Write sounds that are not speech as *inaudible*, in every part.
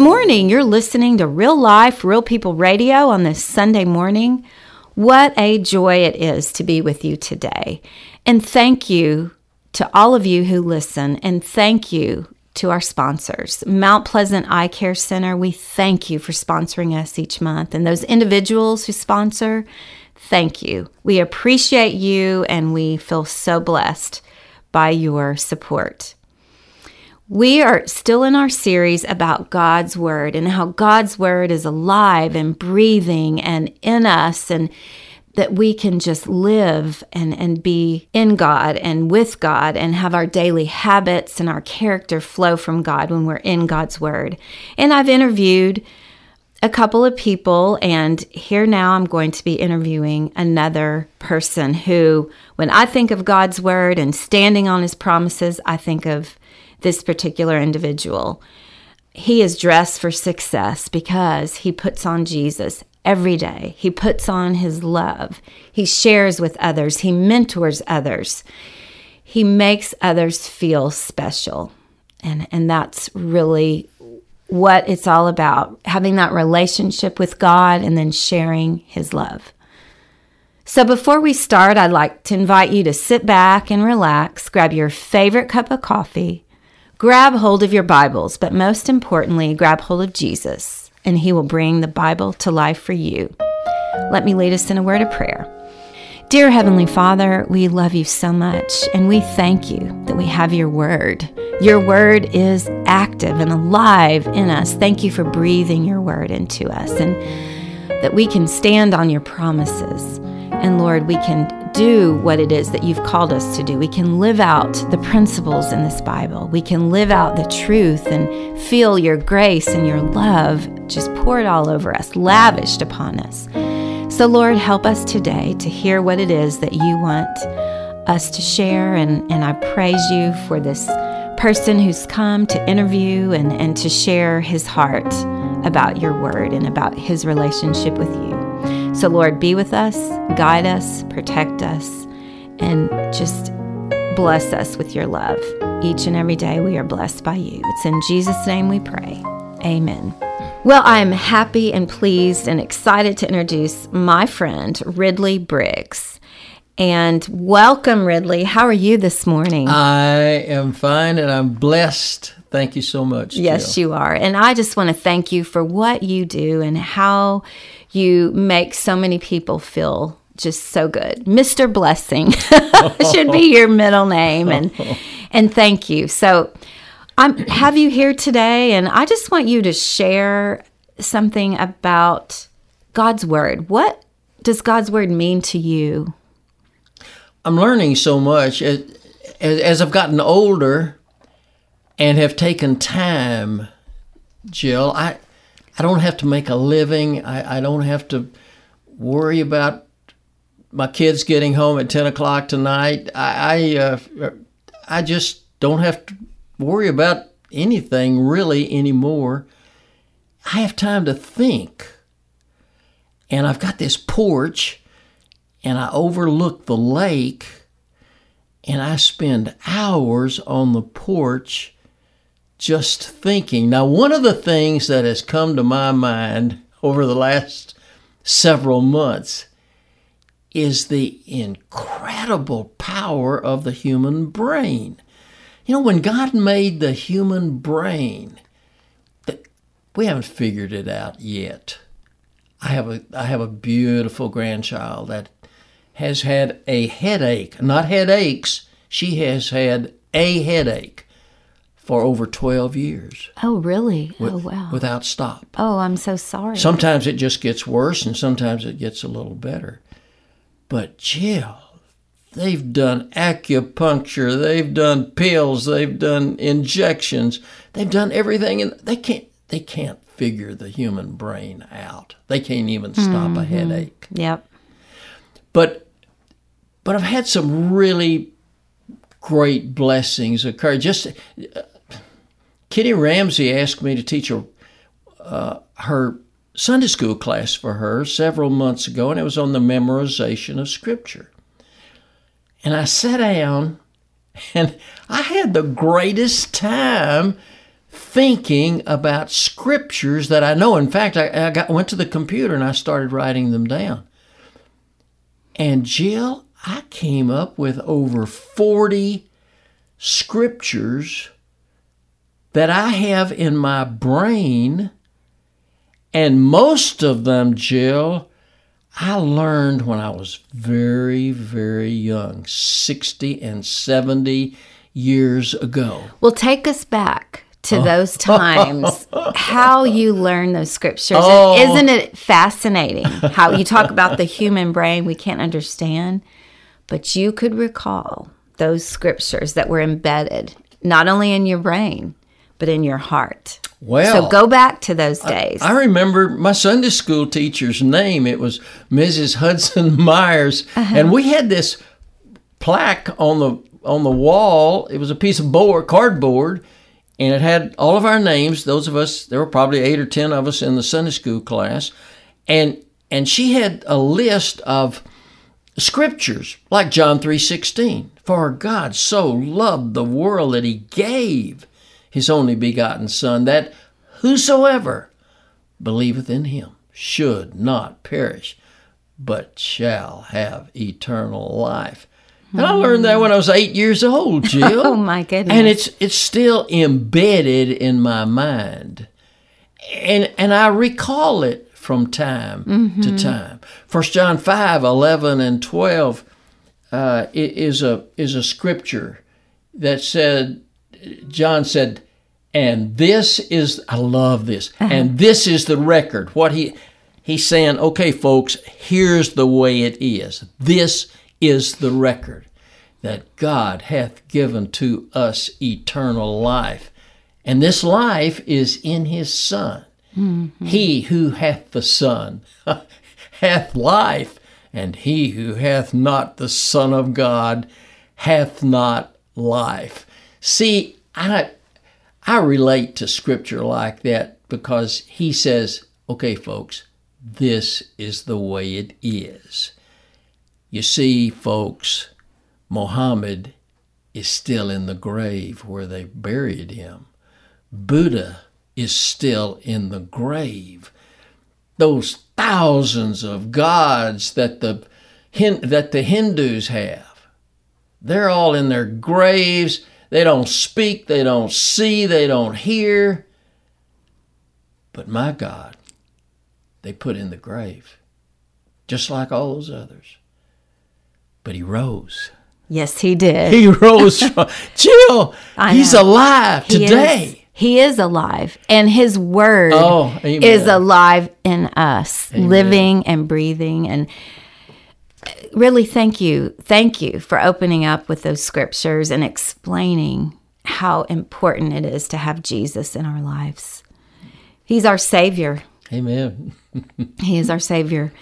Good morning. You're listening to Real Life, Real People Radio on this Sunday morning. What a joy it is to be with you today. And thank you to all of you who listen, and thank you to our sponsors. Mount Pleasant Eye Care Center, we thank you for sponsoring us each month. And those individuals who sponsor, thank you. We appreciate you and we feel so blessed by your support. We are still in our series about God's Word and how God's Word is alive and breathing and in us, and that we can just live and, and be in God and with God and have our daily habits and our character flow from God when we're in God's Word. And I've interviewed a couple of people, and here now I'm going to be interviewing another person who, when I think of God's Word and standing on His promises, I think of this particular individual. He is dressed for success because he puts on Jesus every day. He puts on his love. He shares with others. He mentors others. He makes others feel special. And, and that's really what it's all about having that relationship with God and then sharing his love. So, before we start, I'd like to invite you to sit back and relax, grab your favorite cup of coffee, Grab hold of your Bibles, but most importantly, grab hold of Jesus, and He will bring the Bible to life for you. Let me lead us in a word of prayer. Dear Heavenly Father, we love you so much, and we thank you that we have your word. Your word is active and alive in us. Thank you for breathing your word into us, and that we can stand on your promises. And Lord, we can do what it is that you've called us to do. We can live out the principles in this Bible. We can live out the truth and feel your grace and your love just poured all over us, lavished upon us. So, Lord, help us today to hear what it is that you want us to share. And, and I praise you for this person who's come to interview and, and to share his heart about your word and about his relationship with you. So, Lord, be with us, guide us, protect us, and just bless us with your love. Each and every day we are blessed by you. It's in Jesus' name we pray. Amen. Well, I am happy and pleased and excited to introduce my friend, Ridley Briggs. And welcome, Ridley. How are you this morning? I am fine and I'm blessed. Thank you so much. Yes, Jill. you are. And I just want to thank you for what you do and how you make so many people feel just so good. Mr. Blessing *laughs* should be your middle name and *laughs* and thank you. So I'm have you here today and I just want you to share something about God's word. What does God's word mean to you? I'm learning so much as, as, as I've gotten older and have taken time, Jill. I I don't have to make a living. I, I don't have to worry about my kids getting home at 10 o'clock tonight. I, I, uh, I just don't have to worry about anything really anymore. I have time to think. And I've got this porch and I overlook the lake and I spend hours on the porch just thinking. Now, one of the things that has come to my mind over the last several months is the incredible power of the human brain. You know, when God made the human brain, we haven't figured it out yet. I have a I have a beautiful grandchild that has had a headache, not headaches. She has had a headache for over 12 years. Oh, really? With, oh, wow. Without stop. Oh, I'm so sorry. Sometimes it just gets worse and sometimes it gets a little better. But Jill, they've done acupuncture, they've done pills, they've done injections, they've done everything and they can't they can't figure the human brain out. They can't even stop mm-hmm. a headache. Yep. But but I've had some really great blessings occur. Just Kitty Ramsey asked me to teach her uh, her Sunday school class for her several months ago, and it was on the memorization of Scripture. And I sat down, *laughs* and I had the greatest time thinking about scriptures that I know. In fact, I, I got, went to the computer and I started writing them down. And Jill, I came up with over 40 scriptures that I have in my brain. And most of them, Jill, I learned when I was very, very young 60 and 70 years ago. Well, take us back to oh. those times, *laughs* how you learn those scriptures. Oh. Isn't it fascinating how you talk about the human brain we can't understand, but you could recall those scriptures that were embedded not only in your brain, but in your heart. Well, so go back to those days. I, I remember my Sunday school teacher's name. It was Mrs. Hudson *laughs* Myers, uh-huh. and we had this plaque on the on the wall. It was a piece of board, cardboard, and it had all of our names. Those of us, there were probably eight or ten of us in the Sunday school class, and and she had a list of scriptures like John three sixteen. For God so loved the world that He gave His only begotten Son, that whosoever believeth in Him should not perish, but shall have eternal life. And I learned that when I was eight years old, *laughs* Jill. oh my goodness! And it's it's still embedded in my mind, and and I recall it from time mm-hmm. to time. First John 5, 11 and twelve uh, is a is a scripture that said John said, and this is I love this, uh-huh. and this is the record. What he he's saying, okay, folks, here's the way it is. This is the record that God hath given to us eternal life. And this life is in his Son. Mm-hmm. He who hath the Son *laughs* hath life, and he who hath not the Son of God hath not life. See, I, I relate to scripture like that because he says, okay, folks, this is the way it is. You see, folks, Mohammed is still in the grave where they buried him. Buddha is still in the grave. Those thousands of gods that the that the Hindus have, they're all in their graves. They don't speak, they don't see, they don't hear. But my God, they put in the grave, just like all those others. But he rose. Yes, he did. He *laughs* rose from Jill. he's alive he today. Is, he is alive, and his word oh, is alive in us, amen. living and breathing. And really, thank you, thank you for opening up with those scriptures and explaining how important it is to have Jesus in our lives. He's our Savior. Amen. *laughs* he is our Savior.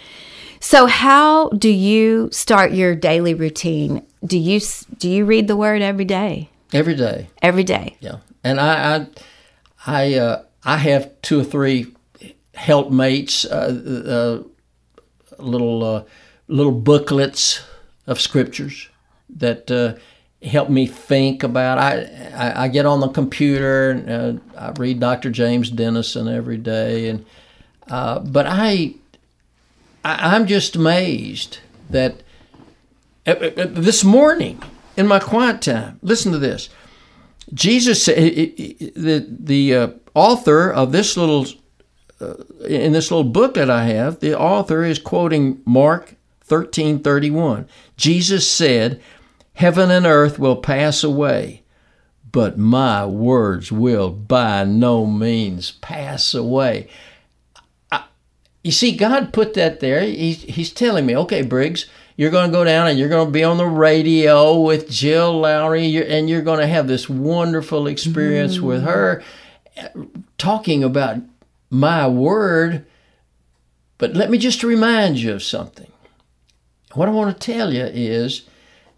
So, how do you start your daily routine? Do you do you read the Word every day? Every day. Every day. Yeah, and I I I, uh, I have two or three helpmates, uh, uh, little uh, little booklets of scriptures that uh, help me think about. I, I, I get on the computer and uh, I read Dr. James Denison every day, and but I I, am just amazed that uh, uh, uh, this morning in my quiet time, listen to this. Jesus, the the uh, author of this little uh, in this little book that I have, the author is quoting Mark thirteen thirty one. Jesus said, "Heaven and earth will pass away." But my words will by no means pass away. You see, God put that there. He's, he's telling me, okay, Briggs, you're going to go down and you're going to be on the radio with Jill Lowry, and you're going to have this wonderful experience mm. with her talking about my word. But let me just remind you of something. What I want to tell you is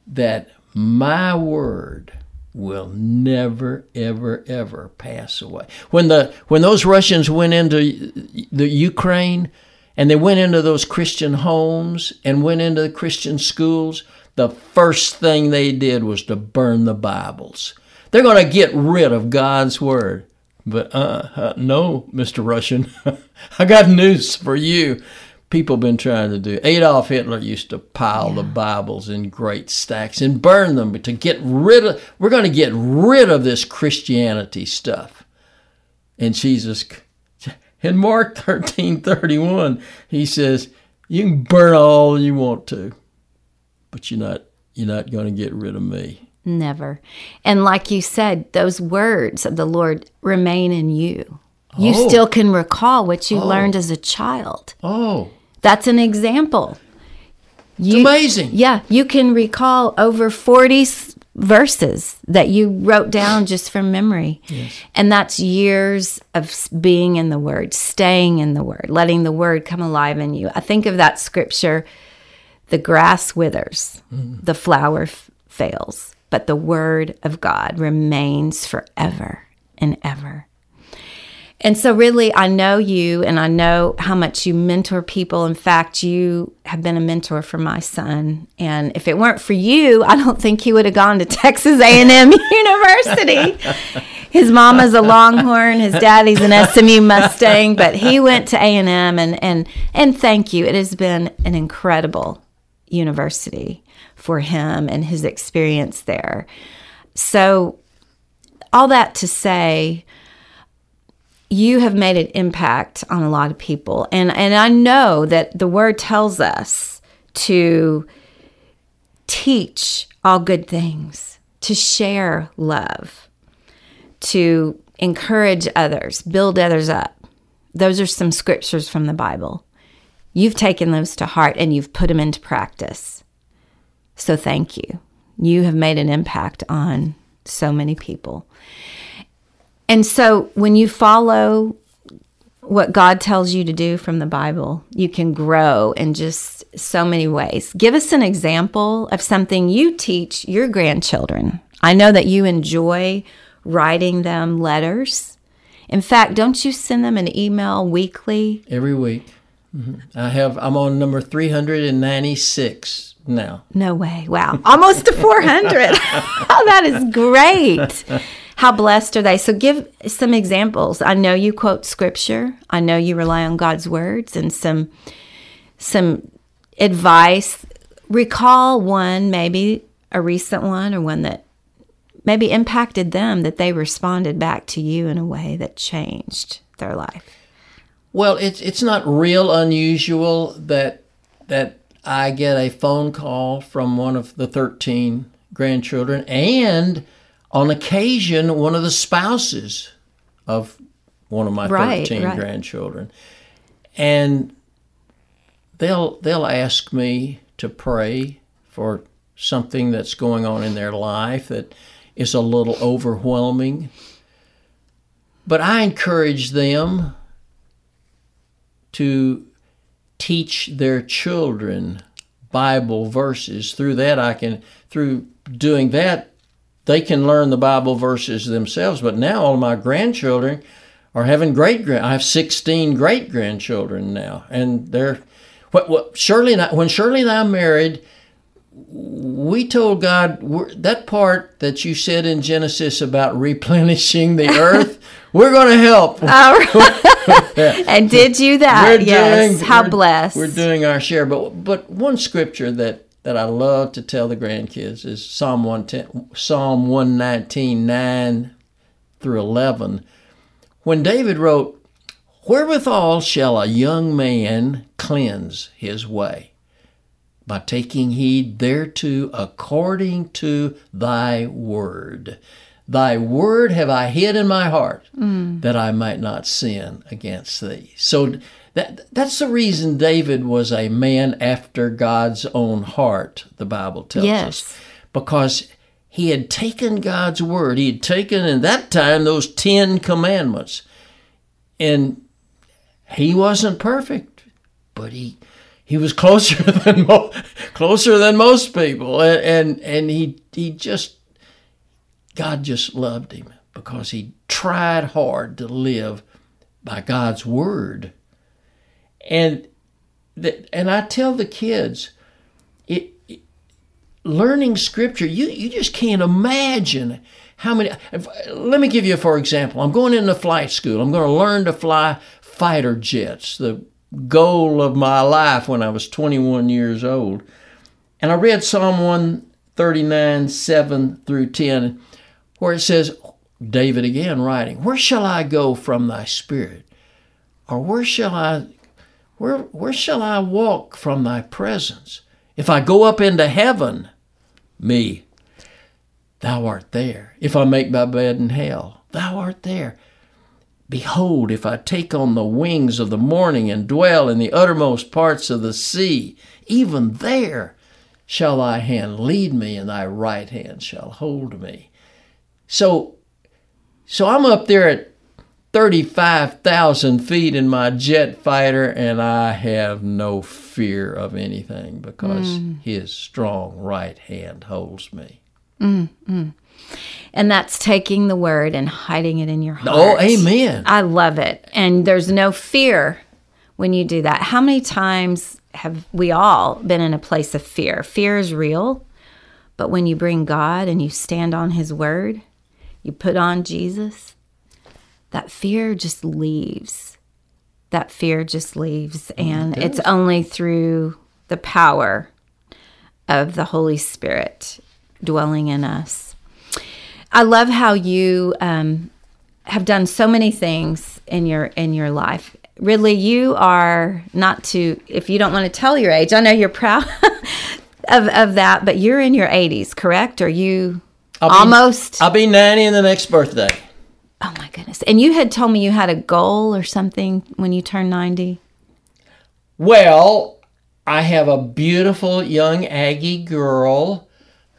that my word will never ever ever pass away when the when those russians went into the ukraine and they went into those christian homes and went into the christian schools the first thing they did was to burn the bibles they're going to get rid of god's word But uh, uh no, Mr. Russian, *laughs* I got news for you. People been trying to do. Adolf Hitler used to pile yeah. the Bibles in great stacks and burn them to get rid of. We're going to get rid of this Christianity stuff. And Jesus, in Mark *laughs* thirteen thirty one, he says, "You can burn all you want to, but you're not you're not going to get rid of me." Never. And like you said, those words of the Lord remain in you. You oh. still can recall what you oh. learned as a child. Oh. That's an example. You, it's amazing. Yeah, you can recall over 40 verses that you wrote down just from memory. Yes. And that's years of being in the Word, staying in the Word, letting the Word come alive in you. I think of that scripture the grass withers, mm. the flower f- fails, but the word of God remains forever and ever. And so, really, I know you and I know how much you mentor people. In fact, you have been a mentor for my son. And if it weren't for you, I don't think he would have gone to *laughs* Texas A&M *laughs* University. *laughs* His mama's a Longhorn, his daddy's an SMU Mustang, but he went to A&M and and and thank you. It has been an incredible university for him and his experience there. So, all that to say, you have made an impact on a lot of people. And, and I know that the word tells us to teach all good things, to share love, to encourage others, build others up. Those are some scriptures from the Bible. You've taken those to heart and you've put them into practice. So thank you. You have made an impact on so many people. And so when you follow what God tells you to do from the Bible, you can grow in just so many ways. Give us an example of something you teach your grandchildren. I know that you enjoy writing them letters. In fact, don't you send them an email weekly? Every week. Mm-hmm. I have. I'm on number 396 now. No way. Wow. Almost to 400. *laughs* oh, that is great. How blessed are they? So, give some examples. I know you quote scripture. I know you rely on God's words and some some advice. Recall one, maybe a recent one or one that maybe impacted them that they responded back to you in a way that changed their life. Well, it's it's not real unusual that that I get a phone call from one of the 13 grandchildren and on occasion one of the spouses of one of my right, 13 right. grandchildren. And they'll they'll ask me to pray for something that's going on in their life that is a little overwhelming. But I encourage them to teach their children Bible verses. Through that, I can, through doing that, they can learn the Bible verses themselves. But now all my grandchildren are having great grand. I have 16 great grandchildren now, and they're what, what Shirley and I, when Shirley and I married, we told God that part that you said in Genesis about replenishing the *laughs* earth, we're going to help. All right. *laughs* and did you that? We're yes. Doing, How blessed. We're doing our share. But but one scripture that that I love to tell the grandkids is Psalm 110, Psalm 119, 9 through 11. When David wrote, Wherewithal shall a young man cleanse his way? by taking heed thereto according to thy word. Thy word have I hid in my heart mm. that I might not sin against thee. So that that's the reason David was a man after God's own heart, the Bible tells yes. us. Because he had taken God's word. He had taken in that time those 10 commandments. And he wasn't perfect, but he he was *laughs* closer than mo- closer than most people, and, and and he he just God just loved him because he tried hard to live by God's word, and that and I tell the kids, it, it learning scripture you you just can't imagine how many? If, let me give you for example. I'm going into flight school. I'm going to learn to fly fighter jets. The goal of my life when I was 21 years old. And I read Psalm 139, 7 through 10, where it says, David again writing, Where shall I go from thy spirit? Or where shall I where where shall I walk from thy presence? If I go up into heaven, me, thou art there. If I make my bed in hell, thou art there. Behold, if I take on the wings of the morning and dwell in the uttermost parts of the sea, even there shall thy hand lead me, and thy right hand shall hold me. So, so I'm up there at 35,000 feet in my jet fighter, and I have no fear of anything because mm. his strong right hand holds me. Mm-hmm. And that's taking the word and hiding it in your heart. Oh, amen. I love it. And there's no fear when you do that. How many times have we all been in a place of fear? Fear is real, but when you bring God and you stand on his word, you put on Jesus, that fear just leaves. That fear just leaves. And it it's only through the power of the Holy Spirit dwelling in us I love how you um, have done so many things in your in your life. Ridley, you are not to if you don't want to tell your age. I know you're proud *laughs* of of that, but you're in your 80s, correct? Are you I'll almost? Be, I'll be 90 in the next birthday. Oh my goodness! And you had told me you had a goal or something when you turned 90. Well, I have a beautiful young Aggie girl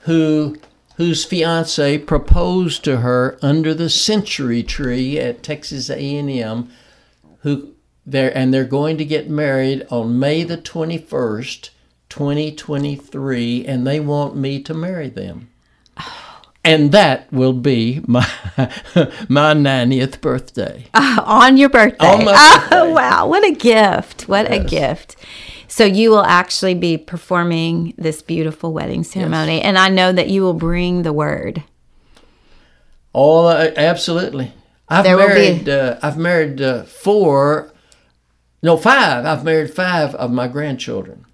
who whose fiance proposed to her under the century tree at Texas A&M who there and they're going to get married on May the 21st 2023 and they want me to marry them and that will be my *laughs* my 90th birthday uh, on your birthday on my birthday. oh *laughs* wow what a gift what yes. a gift so you will actually be performing this beautiful wedding ceremony, yes. and I know that you will bring the word. Oh, absolutely. I've there married. Be... Uh, I've married uh, four, no five. I've married five of my grandchildren,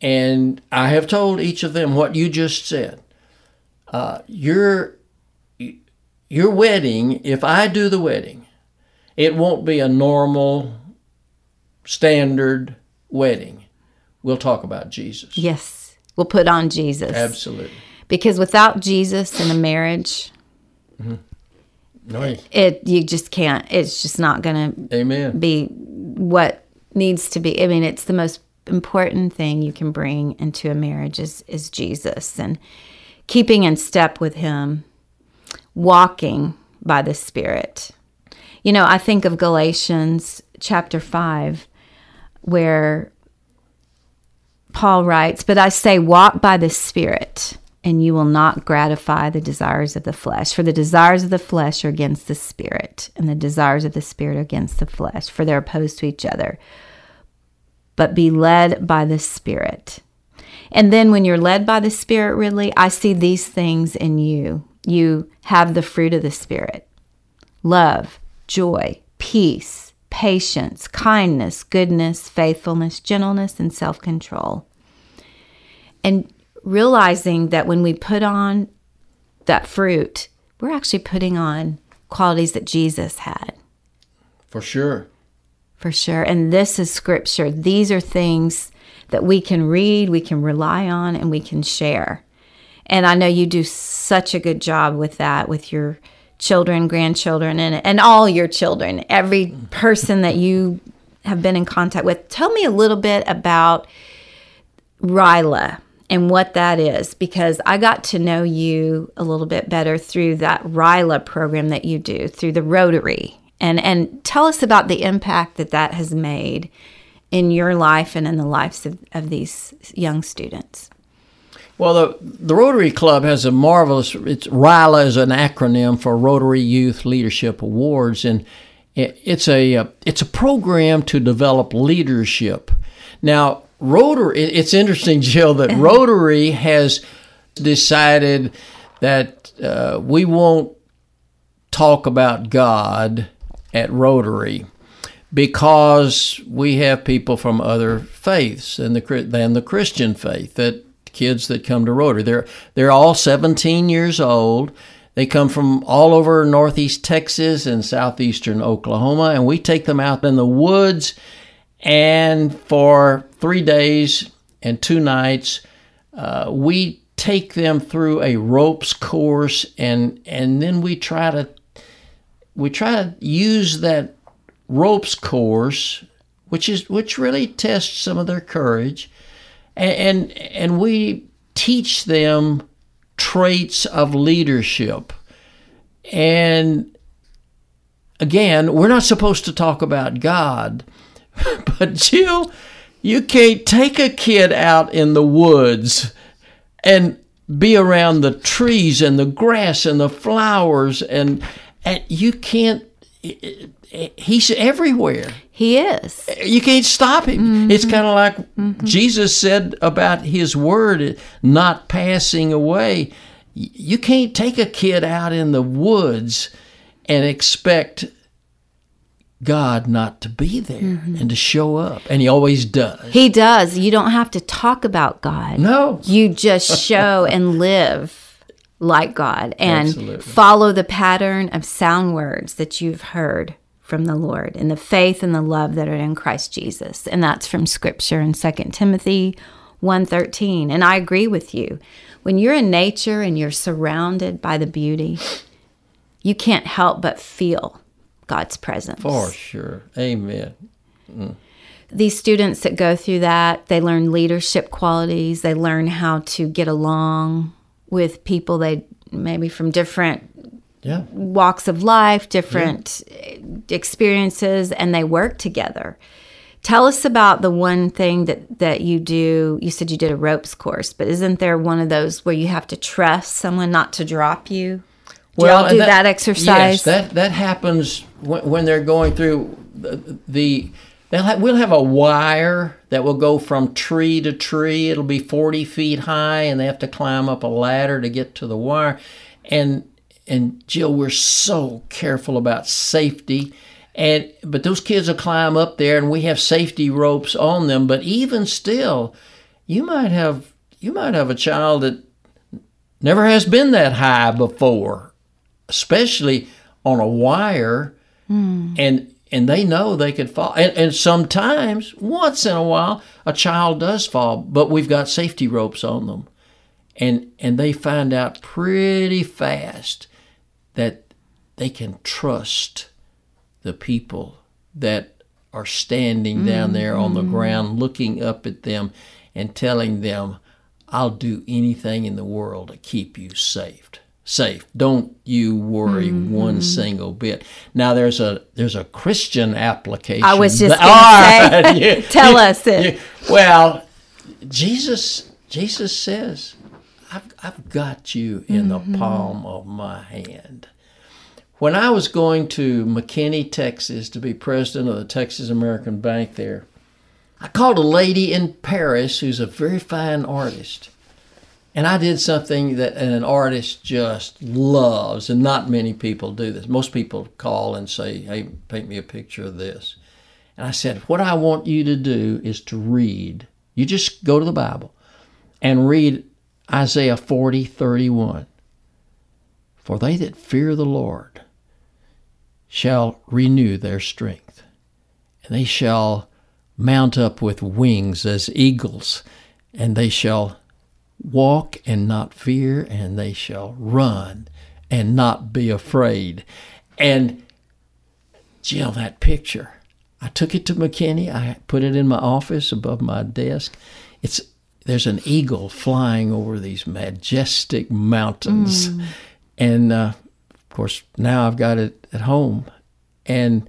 and I have told each of them what you just said. Uh, your your wedding, if I do the wedding, it won't be a normal, standard wedding, we'll talk about Jesus. Yes. We'll put on Jesus. Absolutely. Because without Jesus in a marriage, mm-hmm. no. it you just can't. It's just not going to Amen. be what needs to be. I mean, it's the most important thing you can bring into a marriage is is Jesus and keeping in step with him, walking by the Spirit. You know, I think of Galatians chapter 5 where Paul writes, But I say, walk by the Spirit, and you will not gratify the desires of the flesh. For the desires of the flesh are against the Spirit, and the desires of the Spirit are against the flesh, for they're opposed to each other. But be led by the Spirit. And then when you're led by the Spirit, really, I see these things in you. You have the fruit of the Spirit love, joy, peace patience, kindness, goodness, faithfulness, gentleness, and self control. And realizing that when we put on that fruit, we're actually putting on qualities that Jesus had. For sure. For sure. And this is scripture. These are things that we can read, we can rely on, and we can share. And I know you do such a good job with that, with your children, grandchildren, and, and all your children, every person that you have been in contact with. Tell me a little bit about Ryla and what that is because I got to know you a little bit better through that Ryla program that you do through the Rotary. And, and tell us about the impact that that has made in your life and in the lives of, of these young students. Well, the, the Rotary Club has a marvelous, it's RYLA is an acronym for Rotary Youth Leadership Awards, and it, it's a, uh, it's a program to develop leadership. Now, Rotary, it's interesting, *laughs* Jill, that *laughs* Rotary has decided that uh, we won't talk about God at Rotary because we have people from other faiths than the than the Christian faith that kids that come to Rotary. They're they're all 17 years old. They come from all over northeast Texas and southeastern Oklahoma, and we take them out in the woods. And for three days and two nights, uh, we take them through a ropes course, and and then we try to we try to use that ropes course, which is which really tests some of their courage, and and, and we teach them traits of leadership. And again, we're not supposed to talk about God, *laughs* but Jill, you can't take a kid out in the woods and be around the trees and the grass and the flowers and and you can't he's everywhere. He is. You can't stop him. Mm-hmm. It's kind of like mm-hmm. Jesus said about his word not passing away. You can't take a kid out in the woods and expect God not to be there mm-hmm. and to show up. And he always does. He does. You don't have to talk about God. No. You just show and *laughs* live like God and Absolutely. follow the pattern of sound words that you've heard from the Lord and the faith and the love that are in Christ Jesus. And that's from scripture in 2 Timothy 1:13. And I agree with you. When you're in nature and you're surrounded by the beauty, you can't help but feel God's presence. For sure. Amen. Mm. These students that go through that, they learn leadership qualities, they learn how to get along with people they maybe from different yeah. walks of life, different yeah. Eh, experiences, and they work together. Tell us about the one thing that, that you do. You said you did a ropes course, but isn't there one of those where you have to trust someone not to drop you? Do well, do that, that, exercise? Yes, that that happens when, when they're going through the, the they'll have, we'll have a wire that will go from tree to tree. It'll be 40 feet high, and they have to climb up a ladder to get to the wire. And and Jill, we're so careful about safety. And but those kids will climb up there, and we have safety ropes on them. But even still, you might have you might have a child that never has been that high before, especially on a wire, mm. and and they know they could fall. And, and sometimes, once in a while, a child does fall, but we've got safety ropes on them. And, and they find out pretty fast that they can trust the people that are standing down there on the mm-hmm. ground looking up at them and telling them, I'll do anything in the world to keep you saved safe. Don't you worry mm-hmm. one single bit. Now there's a there's a Christian application. I was just *laughs* to say, *laughs* tell us it. well, Jesus Jesus says, I've I've got you in mm-hmm. the palm of my hand. When I was going to McKinney, Texas, to be president of the Texas American Bank there, I called a lady in Paris who's a very fine artist and I did something that an artist just loves, and not many people do this. Most people call and say, Hey, paint me a picture of this. And I said, What I want you to do is to read. You just go to the Bible and read Isaiah 40, 31. For they that fear the Lord shall renew their strength, and they shall mount up with wings as eagles, and they shall walk and not fear, and they shall run and not be afraid. And Jill, that picture, I took it to McKinney. I put it in my office above my desk. It's there's an eagle flying over these majestic mountains, mm. and uh, of course now I've got it at home, and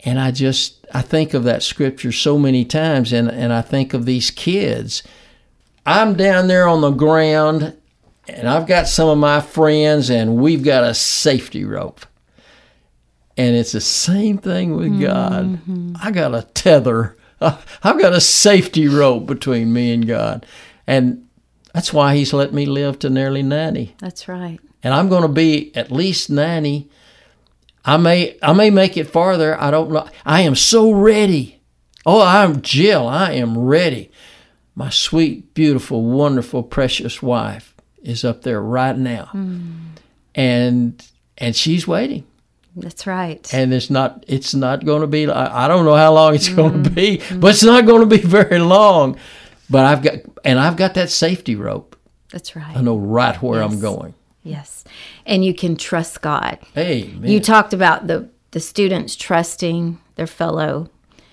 and I just I think of that scripture so many times, and and I think of these kids I'm down there on the ground and I've got some of my friends and we've got a safety rope. And it's the same thing with God. Mm-hmm. I got a tether. Uh, I've got a safety rope between me and God. And that's why he's let me live to nearly 90. That's right. and I'm going to be at least 90. I may I may make it farther. I don't know. I am so ready. Oh, I'm Jill. I am ready. My sweet, beautiful, wonderful, precious wife is up there right now. Mm. And and she's waiting That's right. and it's not it's not going to be I, I don't know how long it's going to mm-hmm. be mm-hmm. but it's not going to be *laughs* very long but i've got and i've got that safety rope That's right. i know right where i'm going Yes. And you can trust God. hey. You talked about the, the students trusting their fellow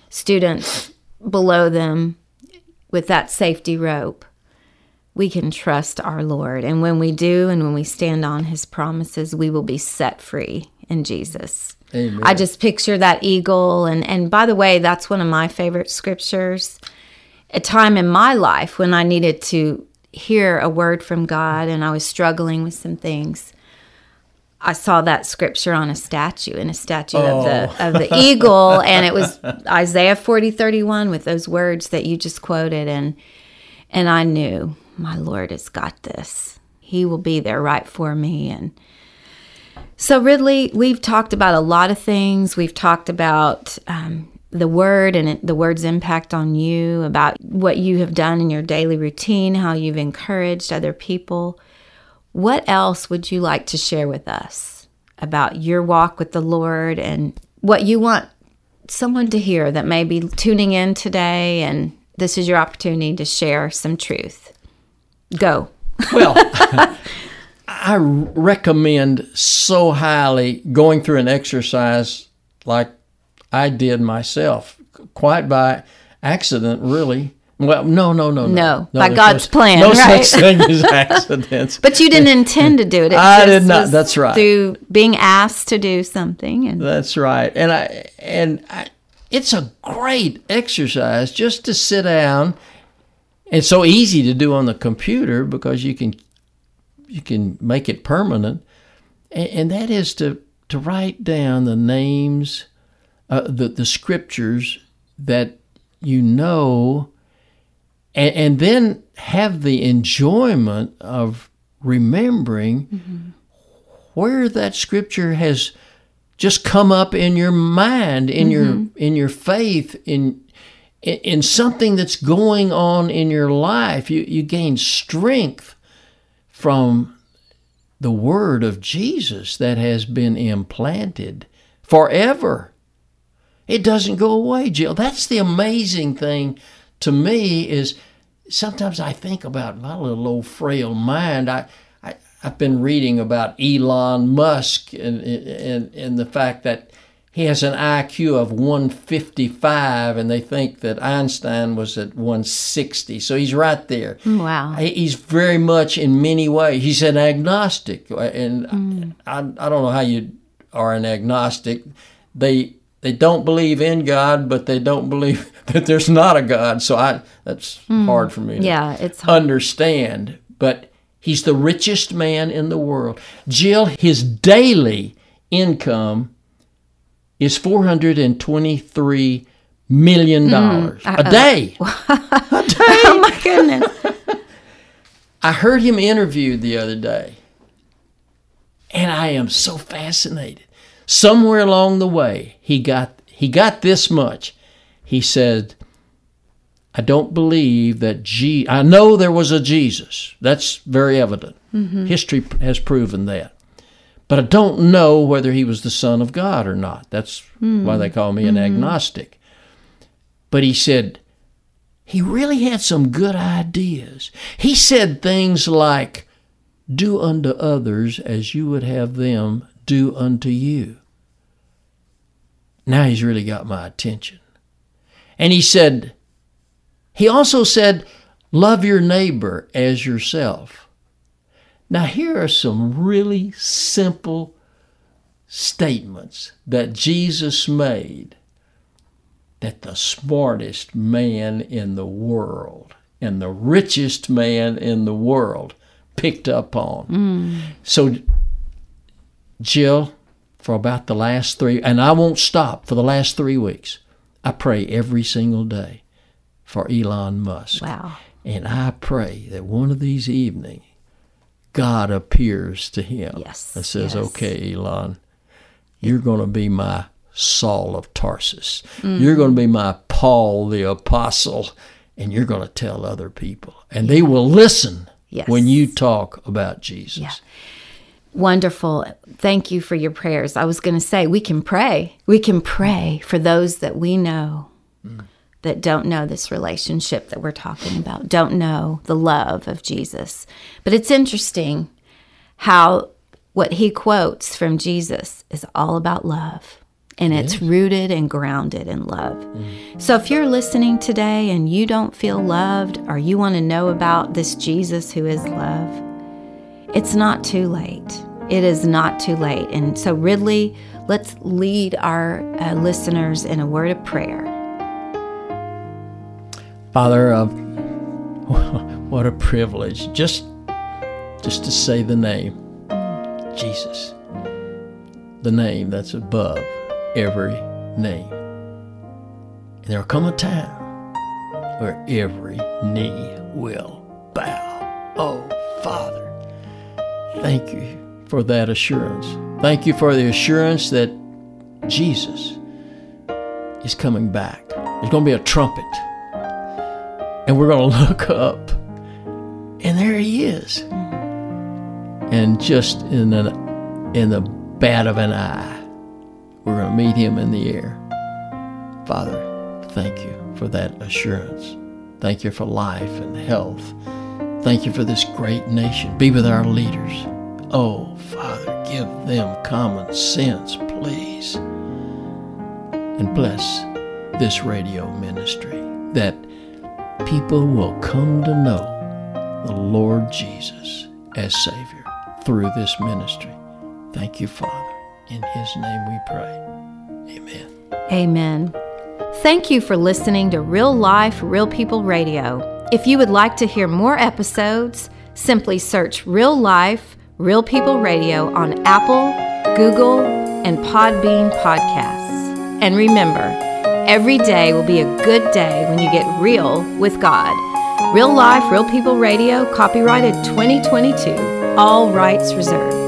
students below them with that safety rope. We can trust our Lord. And when we do, and when we stand on his promises, we will be set free in Jesus. Amen. I just picture that eagle. And, and by the way, that's one of my favorite scriptures. A time in my life when I needed to hear a word from God and I was struggling with some things. I saw that scripture on a statue, in a statue of the oh. of the eagle, and it was *laughs* Isaiah forty thirty one with those words that you just quoted, and and I knew my Lord has got this. He will be there right for me, and so Ridley, we've talked about a lot of things. We've talked about um, the word and it, the word's impact on you, about what you have done in your daily routine, how you've encouraged other people. What else would you like to share with us about your walk with the Lord and what you want someone to hear that may be tuning in today and this is your opportunity to share some truth? Go. well *laughs* i recommend so highly going through an exercise like i did myself quite by accident really well no no no No, by there's God's plan, no right? such thing as *laughs* accidents But you didn't intend to do it. it I did not, that's right. Through being asked to do something, and That's right. And I and I, it's a great exercise just to sit down. It's so easy to do on the computer because you can you can make it permanent, and, and that is to to write down the names, uh, the the scriptures that you know, and, and then have the enjoyment of remembering where that scripture has just come up in your mind in your in your faith in in in something that's going on in your life. You you gain strength from the word of Jesus that has been implanted forever. It doesn't go away Jill. That's the amazing thing to me is sometimes I think about my little old frail mind. I I, I've been reading about Elon Musk and, and, and the fact that he has an IQ of 155, and they think that Einstein was at 160. So he's right there. wow, He's very much, in many ways, he's an agnostic, and mm. I, I don't know how you are an agnostic. They they don't believe in God, but they don't believe *laughs* that there's not a God. So I that's mm. hard for me. To yeah, it's hard. understand, but he's the richest man in the world. Jill, his daily income is four hundred and twenty-three million mm, dollars a day. *laughs* oh my goodness. I heard him interviewed the other day, and I am so fascinated. Somewhere along the way, he got he got this much. He said, "I don't believe that G. I know there was a Jesus. That's very evident. Mm-hmm. History has proven that." But I don't know whether he was the Son of God or not. That's hmm. why they call me an hmm. agnostic. But he said, he really had some good ideas. He said things like, Do unto others as you would have them do unto you. Now he's really got my attention. And he said, He also said, Love your neighbor as yourself. Now, here are some really simple statements that Jesus made that the smartest man in the world and the richest man in the world picked up on. Mm. So, Jill, for about the last three, and I won't stop for the last three weeks, I pray every single day for Elon Musk. Wow. And I pray that one of these evenings, God appears to him Yes, and says, yes. Okay, Elon, you're going to be my Saul of Tarsus. Mm-hmm. You're going to be my Paul the Apostle, and you're going to tell other people. And they will listen Yes. when you talk about Jesus. Yeah. Wonderful. Thank you for your prayers. I was going to say, we can pray. We can pray for those that we know that don't know this relationship that we're talking about, don't know the love of Jesus. But it's interesting how what he quotes from Jesus is all about love. And it's rooted and grounded in love. So if you're listening today and you don't feel loved or you want to know about this Jesus who is love, it's not too late. It is not too late. And so, Ridley, let's lead our uh, listeners in a word of prayer. Father, uh, *laughs* what a privilege just just to say the name Jesus, the name that's above every name. And there'll come a time where every knee will bow. Oh, Father, thank you for that assurance. Thank you for the assurance that Jesus is coming back. There's going to be a trumpet and we're going *laughs* to look up. And there he is. And just in the in the bat of an eye we're going to meet him in the air. Father thank you for that assurance. Thank you for life and health. Thank you for this great nation. Be with our leaders. Oh father give them common sense please. And bless this radio ministry that people will come to know the Lord Jesus as Savior through this ministry. Thank you, Father. In His name we pray. Amen. Amen. Thank you for listening to Real Life, Real People Radio. If you would like to hear more episodes, simply search Real Life, Real People Radio on Apple, Google, and Podbean podcasts. And remember, every day will be a good day when you get real with God. Real Life, Real People Radio, copyrighted 2022, all rights reserved.